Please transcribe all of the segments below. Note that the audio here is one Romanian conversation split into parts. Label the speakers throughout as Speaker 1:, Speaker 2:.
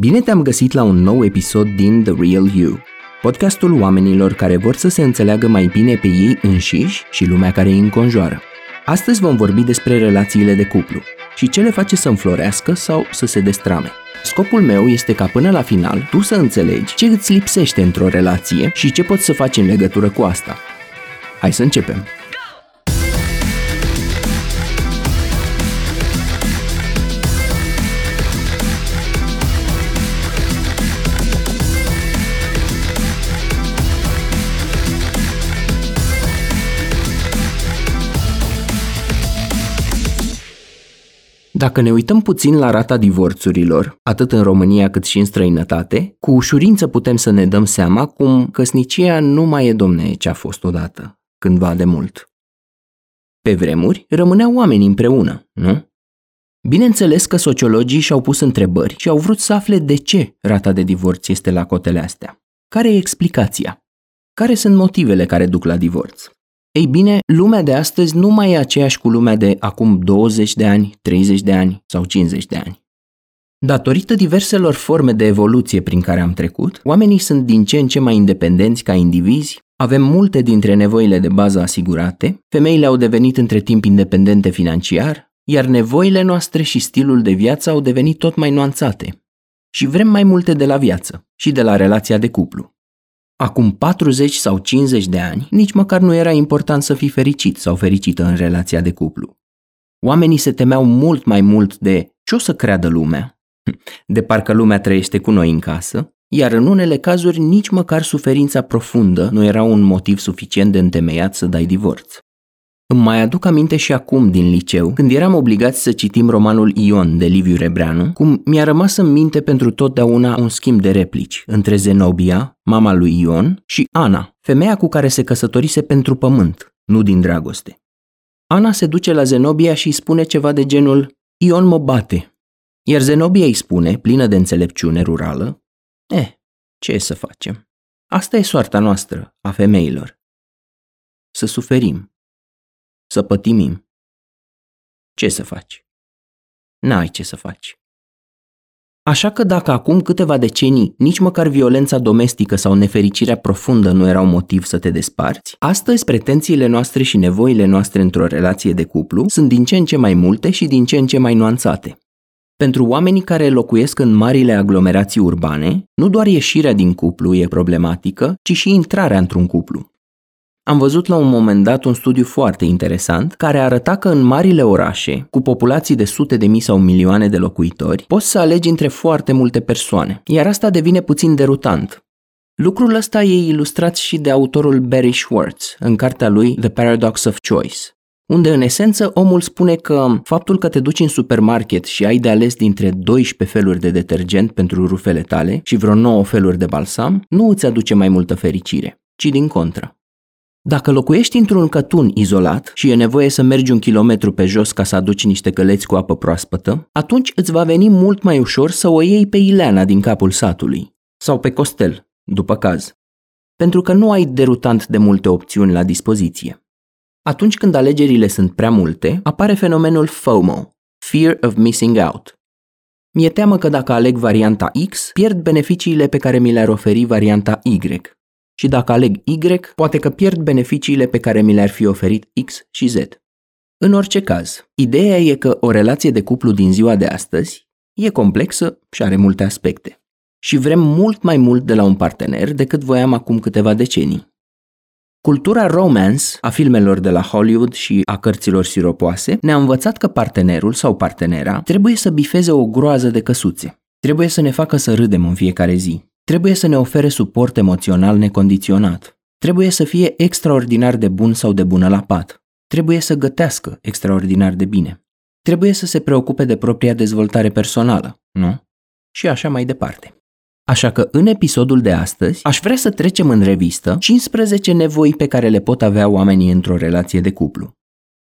Speaker 1: Bine te-am găsit la un nou episod din The Real You, podcastul oamenilor care vor să se înțeleagă mai bine pe ei înșiși și lumea care îi înconjoară. Astăzi vom vorbi despre relațiile de cuplu și ce le face să înflorească sau să se destrame. Scopul meu este ca până la final tu să înțelegi ce îți lipsește într-o relație și ce poți să faci în legătură cu asta. Hai să începem! Dacă ne uităm puțin la rata divorțurilor, atât în România cât și în străinătate, cu ușurință putem să ne dăm seama cum căsnicia nu mai e domne ce a fost odată, cândva de mult. Pe vremuri, rămâneau oameni împreună, nu? Bineînțeles că sociologii și-au pus întrebări și au vrut să afle de ce rata de divorț este la cotele astea. Care e explicația? Care sunt motivele care duc la divorț? Ei bine, lumea de astăzi nu mai e aceeași cu lumea de acum 20 de ani, 30 de ani sau 50 de ani. Datorită diverselor forme de evoluție prin care am trecut, oamenii sunt din ce în ce mai independenți ca indivizi, avem multe dintre nevoile de bază asigurate, femeile au devenit între timp independente financiar, iar nevoile noastre și stilul de viață au devenit tot mai nuanțate. Și vrem mai multe de la viață și de la relația de cuplu. Acum 40 sau 50 de ani, nici măcar nu era important să fii fericit sau fericită în relația de cuplu. Oamenii se temeau mult mai mult de ce o să creadă lumea, de parcă lumea trăiește cu noi în casă, iar în unele cazuri nici măcar suferința profundă nu era un motiv suficient de întemeiat să dai divorț. Îmi mai aduc aminte și acum din liceu, când eram obligați să citim romanul Ion de Liviu Rebreanu, cum mi-a rămas în minte pentru totdeauna un schimb de replici între Zenobia, mama lui Ion, și Ana, femeia cu care se căsătorise pentru pământ, nu din dragoste. Ana se duce la Zenobia și îi spune ceva de genul Ion mă bate. Iar Zenobia îi spune, plină de înțelepciune rurală, Eh, ce să facem? Asta e soarta noastră, a femeilor. Să suferim, să pătimim. Ce să faci? N-ai ce să faci. Așa că dacă acum câteva decenii nici măcar violența domestică sau nefericirea profundă nu erau motiv să te desparți, astăzi pretențiile noastre și nevoile noastre într-o relație de cuplu sunt din ce în ce mai multe și din ce în ce mai nuanțate. Pentru oamenii care locuiesc în marile aglomerații urbane, nu doar ieșirea din cuplu e problematică, ci și intrarea într-un cuplu. Am văzut la un moment dat un studiu foarte interesant care arăta că în marile orașe, cu populații de sute de mii sau milioane de locuitori, poți să alegi între foarte multe persoane, iar asta devine puțin derutant. Lucrul ăsta e ilustrat și de autorul Barry Schwartz în cartea lui The Paradox of Choice, unde în esență omul spune că faptul că te duci în supermarket și ai de ales dintre 12 feluri de detergent pentru rufele tale și vreo 9 feluri de balsam, nu îți aduce mai multă fericire, ci din contră. Dacă locuiești într-un cătun izolat și e nevoie să mergi un kilometru pe jos ca să aduci niște căleți cu apă proaspătă, atunci îți va veni mult mai ușor să o iei pe Ileana din capul satului sau pe Costel, după caz, pentru că nu ai derutant de multe opțiuni la dispoziție. Atunci când alegerile sunt prea multe, apare fenomenul FOMO, Fear of Missing Out. Mi-e teamă că dacă aleg varianta X, pierd beneficiile pe care mi le-ar oferi varianta Y, și dacă aleg Y, poate că pierd beneficiile pe care mi le-ar fi oferit X și Z. În orice caz, ideea e că o relație de cuplu din ziua de astăzi e complexă și are multe aspecte. Și vrem mult mai mult de la un partener decât voiam acum câteva decenii. Cultura romance a filmelor de la Hollywood și a cărților siropoase ne-a învățat că partenerul sau partenera trebuie să bifeze o groază de căsuțe. Trebuie să ne facă să râdem în fiecare zi. Trebuie să ne ofere suport emoțional necondiționat. Trebuie să fie extraordinar de bun sau de bună la pat. Trebuie să gătească extraordinar de bine. Trebuie să se preocupe de propria dezvoltare personală, nu? Și așa mai departe. Așa că în episodul de astăzi aș vrea să trecem în revistă 15 nevoi pe care le pot avea oamenii într-o relație de cuplu.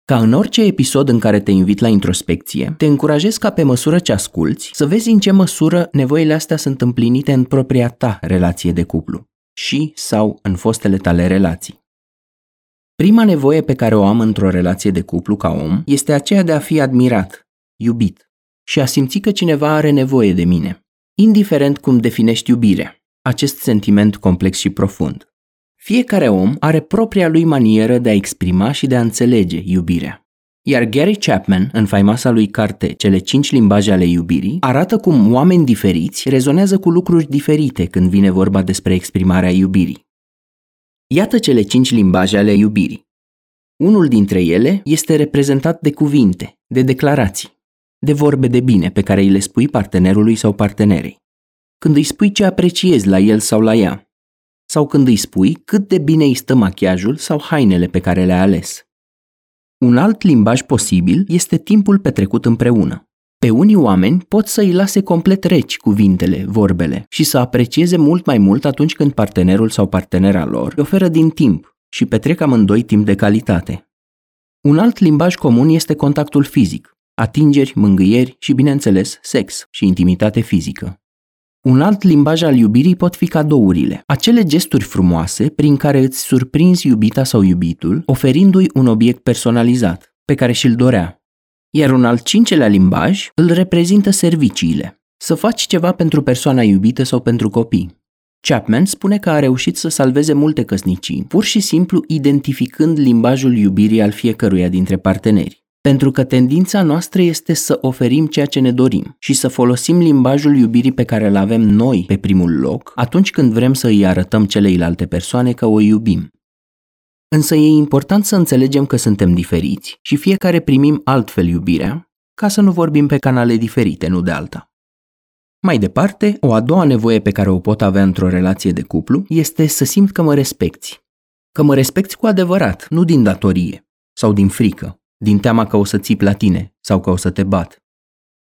Speaker 1: Ca în orice episod în care te invit la introspecție, te încurajez ca pe măsură ce asculți să vezi în ce măsură nevoile astea sunt împlinite în propria ta relație de cuplu și sau în fostele tale relații. Prima nevoie pe care o am într-o relație de cuplu ca om este aceea de a fi admirat, iubit și a simți că cineva are nevoie de mine. indiferent cum definești iubirea, acest sentiment complex și profund. Fiecare om are propria lui manieră de a exprima și de a înțelege iubirea. Iar Gary Chapman, în faimoasa lui carte Cele cinci limbaje ale iubirii, arată cum oameni diferiți rezonează cu lucruri diferite când vine vorba despre exprimarea iubirii. Iată cele cinci limbaje ale iubirii. Unul dintre ele este reprezentat de cuvinte, de declarații, de vorbe de bine pe care îi le spui partenerului sau partenerei. Când îi spui ce apreciezi la el sau la ea, sau când îi spui cât de bine îi stă machiajul sau hainele pe care le-a ales. Un alt limbaj posibil este timpul petrecut împreună. Pe unii oameni pot să îi lase complet reci cuvintele, vorbele și să aprecieze mult mai mult atunci când partenerul sau partenera lor îi oferă din timp și petrec amândoi timp de calitate. Un alt limbaj comun este contactul fizic, atingeri, mângâieri și, bineînțeles, sex și intimitate fizică. Un alt limbaj al iubirii pot fi cadourile, acele gesturi frumoase prin care îți surprinzi iubita sau iubitul, oferindu-i un obiect personalizat, pe care și-l dorea. Iar un al cincelea limbaj îl reprezintă serviciile, să faci ceva pentru persoana iubită sau pentru copii. Chapman spune că a reușit să salveze multe căsnicii, pur și simplu identificând limbajul iubirii al fiecăruia dintre parteneri. Pentru că tendința noastră este să oferim ceea ce ne dorim și să folosim limbajul iubirii pe care îl avem noi pe primul loc atunci când vrem să îi arătăm celeilalte persoane că o iubim. Însă e important să înțelegem că suntem diferiți și fiecare primim altfel iubirea, ca să nu vorbim pe canale diferite, nu de alta. Mai departe, o a doua nevoie pe care o pot avea într-o relație de cuplu este să simt că mă respecti. Că mă respecti cu adevărat, nu din datorie sau din frică, din teama că o să țip la tine sau că o să te bat.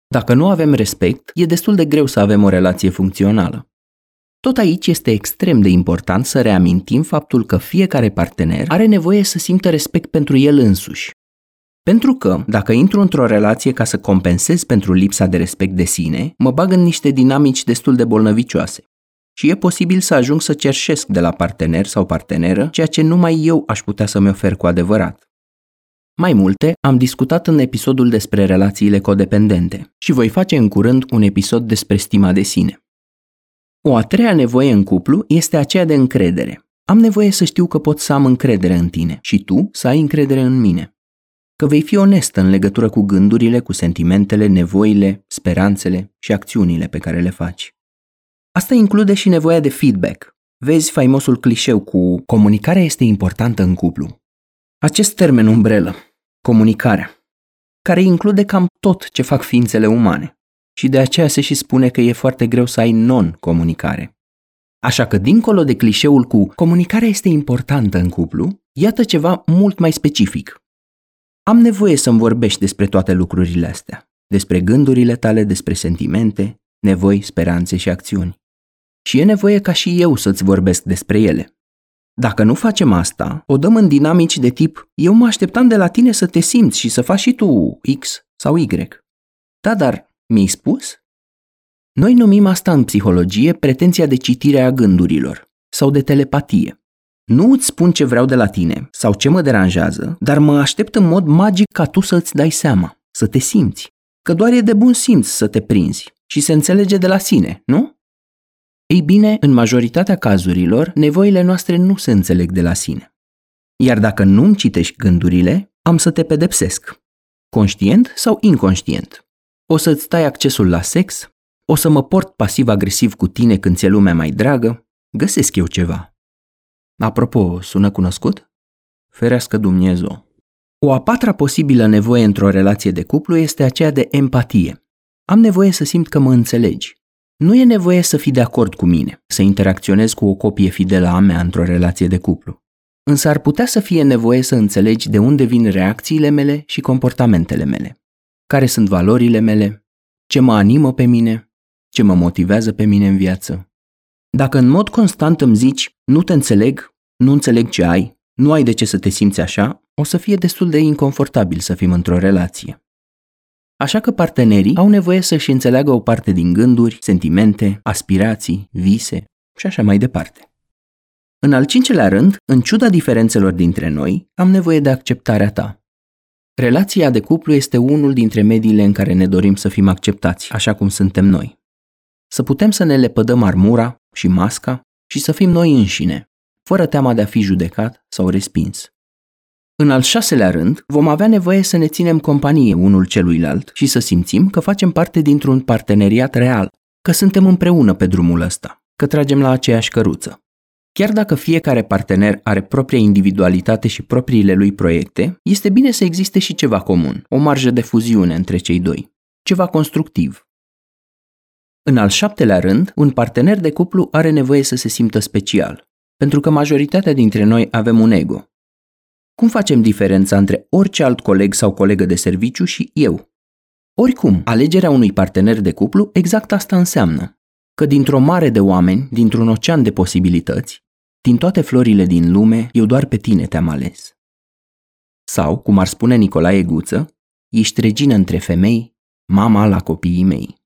Speaker 1: Dacă nu avem respect, e destul de greu să avem o relație funcțională. Tot aici este extrem de important să reamintim faptul că fiecare partener are nevoie să simtă respect pentru el însuși. Pentru că, dacă intru într-o relație ca să compensez pentru lipsa de respect de sine, mă bag în niște dinamici destul de bolnăvicioase. Și e posibil să ajung să cerșesc de la partener sau parteneră ceea ce numai eu aș putea să-mi ofer cu adevărat. Mai multe am discutat în episodul despre relațiile codependente și voi face în curând un episod despre stima de sine. O a treia nevoie în cuplu este aceea de încredere. Am nevoie să știu că pot să am încredere în tine și tu să ai încredere în mine. Că vei fi onestă în legătură cu gândurile, cu sentimentele, nevoile, speranțele și acțiunile pe care le faci. Asta include și nevoia de feedback. Vezi faimosul clișeu cu comunicarea este importantă în cuplu. Acest termen umbrelă, comunicarea, care include cam tot ce fac ființele umane și de aceea se și spune că e foarte greu să ai non-comunicare. Așa că, dincolo de clișeul cu comunicarea este importantă în cuplu, iată ceva mult mai specific. Am nevoie să-mi vorbești despre toate lucrurile astea, despre gândurile tale, despre sentimente, nevoi, speranțe și acțiuni. Și e nevoie ca și eu să-ți vorbesc despre ele. Dacă nu facem asta, o dăm în dinamici de tip eu mă așteptam de la tine să te simți și să faci și tu X sau Y. Da, dar mi-ai spus? Noi numim asta în psihologie pretenția de citire a gândurilor sau de telepatie. Nu îți spun ce vreau de la tine sau ce mă deranjează, dar mă aștept în mod magic ca tu să îți dai seama, să te simți. Că doar e de bun simț să te prinzi și se înțelege de la sine, nu? Ei bine, în majoritatea cazurilor, nevoile noastre nu se înțeleg de la sine. Iar dacă nu-mi citești gândurile, am să te pedepsesc. Conștient sau inconștient. O să-ți tai accesul la sex, o să mă port pasiv-agresiv cu tine când ți-e lumea mai dragă, găsesc eu ceva. Apropo, sună cunoscut? Ferească Dumnezeu. O a patra posibilă nevoie într-o relație de cuplu este aceea de empatie. Am nevoie să simt că mă înțelegi, nu e nevoie să fii de acord cu mine, să interacționezi cu o copie fidelă a mea într-o relație de cuplu. Însă ar putea să fie nevoie să înțelegi de unde vin reacțiile mele și comportamentele mele. Care sunt valorile mele, ce mă animă pe mine, ce mă motivează pe mine în viață. Dacă în mod constant îmi zici, nu te înțeleg, nu înțeleg ce ai, nu ai de ce să te simți așa, o să fie destul de inconfortabil să fim într-o relație. Așa că partenerii au nevoie să-și înțeleagă o parte din gânduri, sentimente, aspirații, vise și așa mai departe. În al cincelea rând, în ciuda diferențelor dintre noi, am nevoie de acceptarea ta. Relația de cuplu este unul dintre mediile în care ne dorim să fim acceptați, așa cum suntem noi. să putem să ne lepădăm armura și masca și să fim noi înșine, fără teama de a fi judecat sau respins. În al șaselea rând, vom avea nevoie să ne ținem companie unul celuilalt și să simțim că facem parte dintr-un parteneriat real, că suntem împreună pe drumul ăsta, că tragem la aceeași căruță. Chiar dacă fiecare partener are propria individualitate și propriile lui proiecte, este bine să existe și ceva comun, o marjă de fuziune între cei doi, ceva constructiv. În al șaptelea rând, un partener de cuplu are nevoie să se simtă special, pentru că majoritatea dintre noi avem un ego. Cum facem diferența între orice alt coleg sau colegă de serviciu și eu? Oricum, alegerea unui partener de cuplu exact asta înseamnă. Că dintr-o mare de oameni, dintr-un ocean de posibilități, din toate florile din lume, eu doar pe tine te-am ales. Sau, cum ar spune Nicolae Guță, ești regină între femei, mama la copiii mei.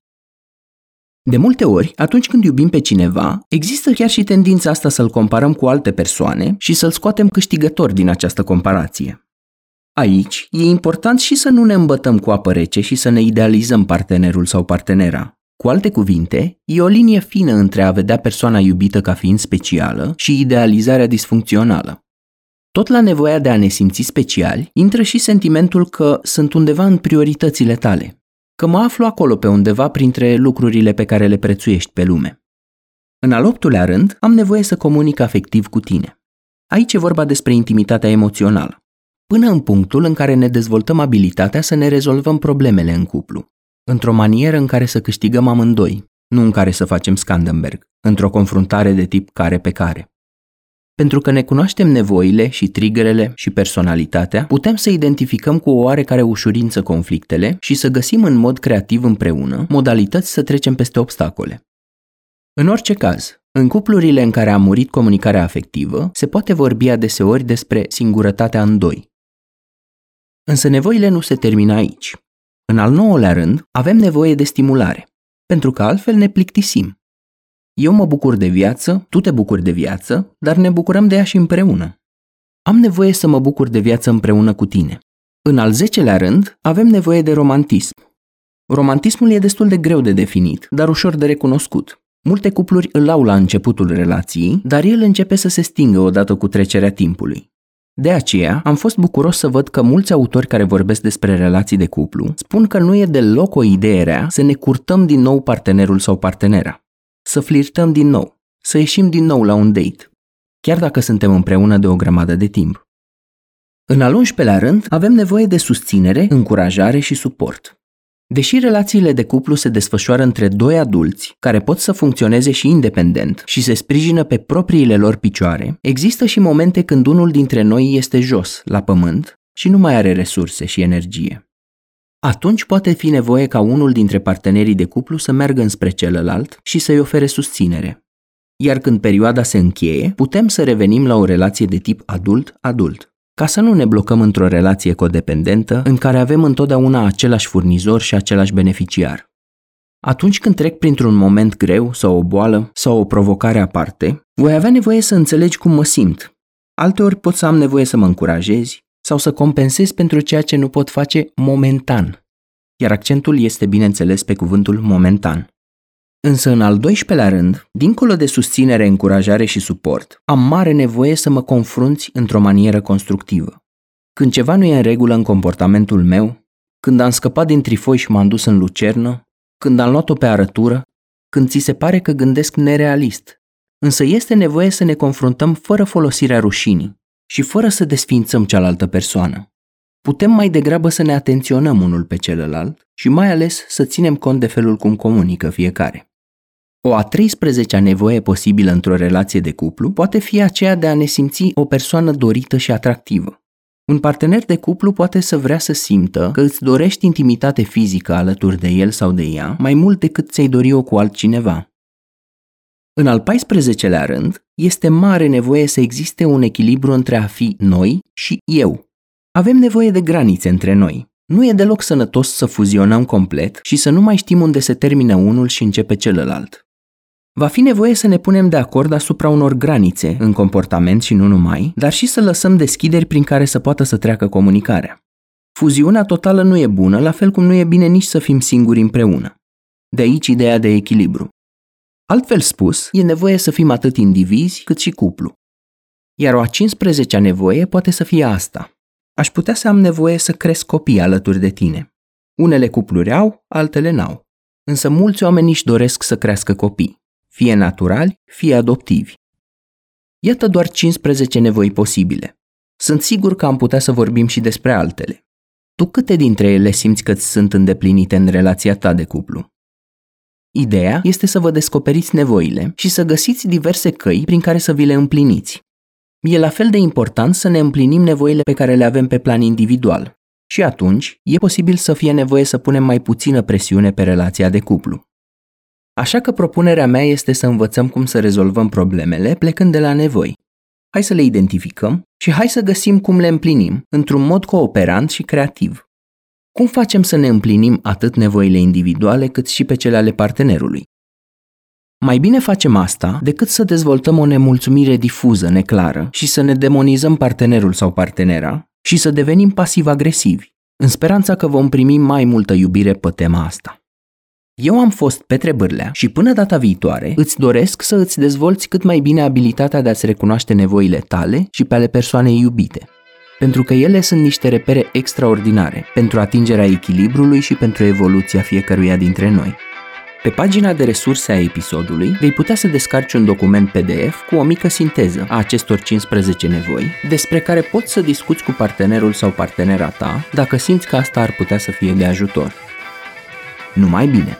Speaker 1: De multe ori, atunci când iubim pe cineva, există chiar și tendința asta să-l comparăm cu alte persoane și să-l scoatem câștigător din această comparație. Aici, e important și să nu ne îmbătăm cu apă rece și să ne idealizăm partenerul sau partenera. Cu alte cuvinte, e o linie fină între a vedea persoana iubită ca fiind specială și idealizarea disfuncțională. Tot la nevoia de a ne simți speciali, intră și sentimentul că sunt undeva în prioritățile tale, că mă aflu acolo pe undeva printre lucrurile pe care le prețuiești pe lume. În al optulea rând, am nevoie să comunic afectiv cu tine. Aici e vorba despre intimitatea emoțională, până în punctul în care ne dezvoltăm abilitatea să ne rezolvăm problemele în cuplu, într-o manieră în care să câștigăm amândoi, nu în care să facem Scandenberg, într-o confruntare de tip care pe care. Pentru că ne cunoaștem nevoile și triggerele și personalitatea, putem să identificăm cu o oarecare ușurință conflictele și să găsim în mod creativ împreună modalități să trecem peste obstacole. În orice caz, în cuplurile în care a murit comunicarea afectivă, se poate vorbi adeseori despre singurătatea în doi. Însă nevoile nu se termină aici. În al nouălea rând, avem nevoie de stimulare, pentru că altfel ne plictisim. Eu mă bucur de viață, tu te bucuri de viață, dar ne bucurăm de ea și împreună. Am nevoie să mă bucur de viață împreună cu tine. În al zecelea rând, avem nevoie de romantism. Romantismul e destul de greu de definit, dar ușor de recunoscut. Multe cupluri îl au la începutul relației, dar el începe să se stingă odată cu trecerea timpului. De aceea, am fost bucuros să văd că mulți autori care vorbesc despre relații de cuplu spun că nu e deloc o idee rea să ne curtăm din nou partenerul sau partenera să flirtăm din nou, să ieșim din nou la un date, chiar dacă suntem împreună de o grămadă de timp. În al 11-lea rând, avem nevoie de susținere, încurajare și suport. Deși relațiile de cuplu se desfășoară între doi adulți care pot să funcționeze și independent și se sprijină pe propriile lor picioare, există și momente când unul dintre noi este jos, la pământ, și nu mai are resurse și energie atunci poate fi nevoie ca unul dintre partenerii de cuplu să meargă înspre celălalt și să-i ofere susținere. Iar când perioada se încheie, putem să revenim la o relație de tip adult-adult, ca să nu ne blocăm într-o relație codependentă în care avem întotdeauna același furnizor și același beneficiar. Atunci când trec printr-un moment greu sau o boală sau o provocare aparte, voi avea nevoie să înțelegi cum mă simt. Alteori pot să am nevoie să mă încurajezi, sau să compensez pentru ceea ce nu pot face momentan. Iar accentul este, bineînțeles, pe cuvântul momentan. Însă, în al 12-lea rând, dincolo de susținere, încurajare și suport, am mare nevoie să mă confrunți într-o manieră constructivă. Când ceva nu e în regulă în comportamentul meu, când am scăpat din trifoi și m-am dus în lucernă, când am luat-o pe arătură, când ți se pare că gândesc nerealist. Însă este nevoie să ne confruntăm fără folosirea rușinii, și fără să desfințăm cealaltă persoană. Putem mai degrabă să ne atenționăm unul pe celălalt și mai ales să ținem cont de felul cum comunică fiecare. O a 13-a nevoie posibilă într-o relație de cuplu poate fi aceea de a ne simți o persoană dorită și atractivă. Un partener de cuplu poate să vrea să simtă că îți dorești intimitate fizică alături de el sau de ea mai mult decât ți-ai dori-o cu altcineva. În al 14-lea rând, este mare nevoie să existe un echilibru între a fi noi și eu. Avem nevoie de granițe între noi. Nu e deloc sănătos să fuzionăm complet și să nu mai știm unde se termină unul și începe celălalt. Va fi nevoie să ne punem de acord asupra unor granițe în comportament și nu numai, dar și să lăsăm deschideri prin care să poată să treacă comunicarea. Fuziunea totală nu e bună, la fel cum nu e bine nici să fim singuri împreună. De aici ideea de echilibru. Altfel spus, e nevoie să fim atât indivizi cât și cuplu. Iar o a 15-a nevoie poate să fie asta. Aș putea să am nevoie să cresc copii alături de tine. Unele cupluri au, altele n-au. Însă mulți oameni își doresc să crească copii, fie naturali, fie adoptivi. Iată doar 15 nevoi posibile. Sunt sigur că am putea să vorbim și despre altele. Tu câte dintre ele simți că ți sunt îndeplinite în relația ta de cuplu? Ideea este să vă descoperiți nevoile și să găsiți diverse căi prin care să vi le împliniți. E la fel de important să ne împlinim nevoile pe care le avem pe plan individual. Și atunci, e posibil să fie nevoie să punem mai puțină presiune pe relația de cuplu. Așa că propunerea mea este să învățăm cum să rezolvăm problemele plecând de la nevoi. Hai să le identificăm și hai să găsim cum le împlinim, într-un mod cooperant și creativ. Cum facem să ne împlinim atât nevoile individuale cât și pe cele ale partenerului? Mai bine facem asta decât să dezvoltăm o nemulțumire difuză, neclară și să ne demonizăm partenerul sau partenera și să devenim pasiv-agresivi, în speranța că vom primi mai multă iubire pe tema asta. Eu am fost Petre Bârlea și până data viitoare îți doresc să îți dezvolți cât mai bine abilitatea de a-ți recunoaște nevoile tale și pe ale persoanei iubite. Pentru că ele sunt niște repere extraordinare pentru atingerea echilibrului și pentru evoluția fiecăruia dintre noi. Pe pagina de resurse a episodului vei putea să descarci un document PDF cu o mică sinteză a acestor 15 nevoi, despre care poți să discuți cu partenerul sau partenera ta dacă simți că asta ar putea să fie de ajutor. Numai bine!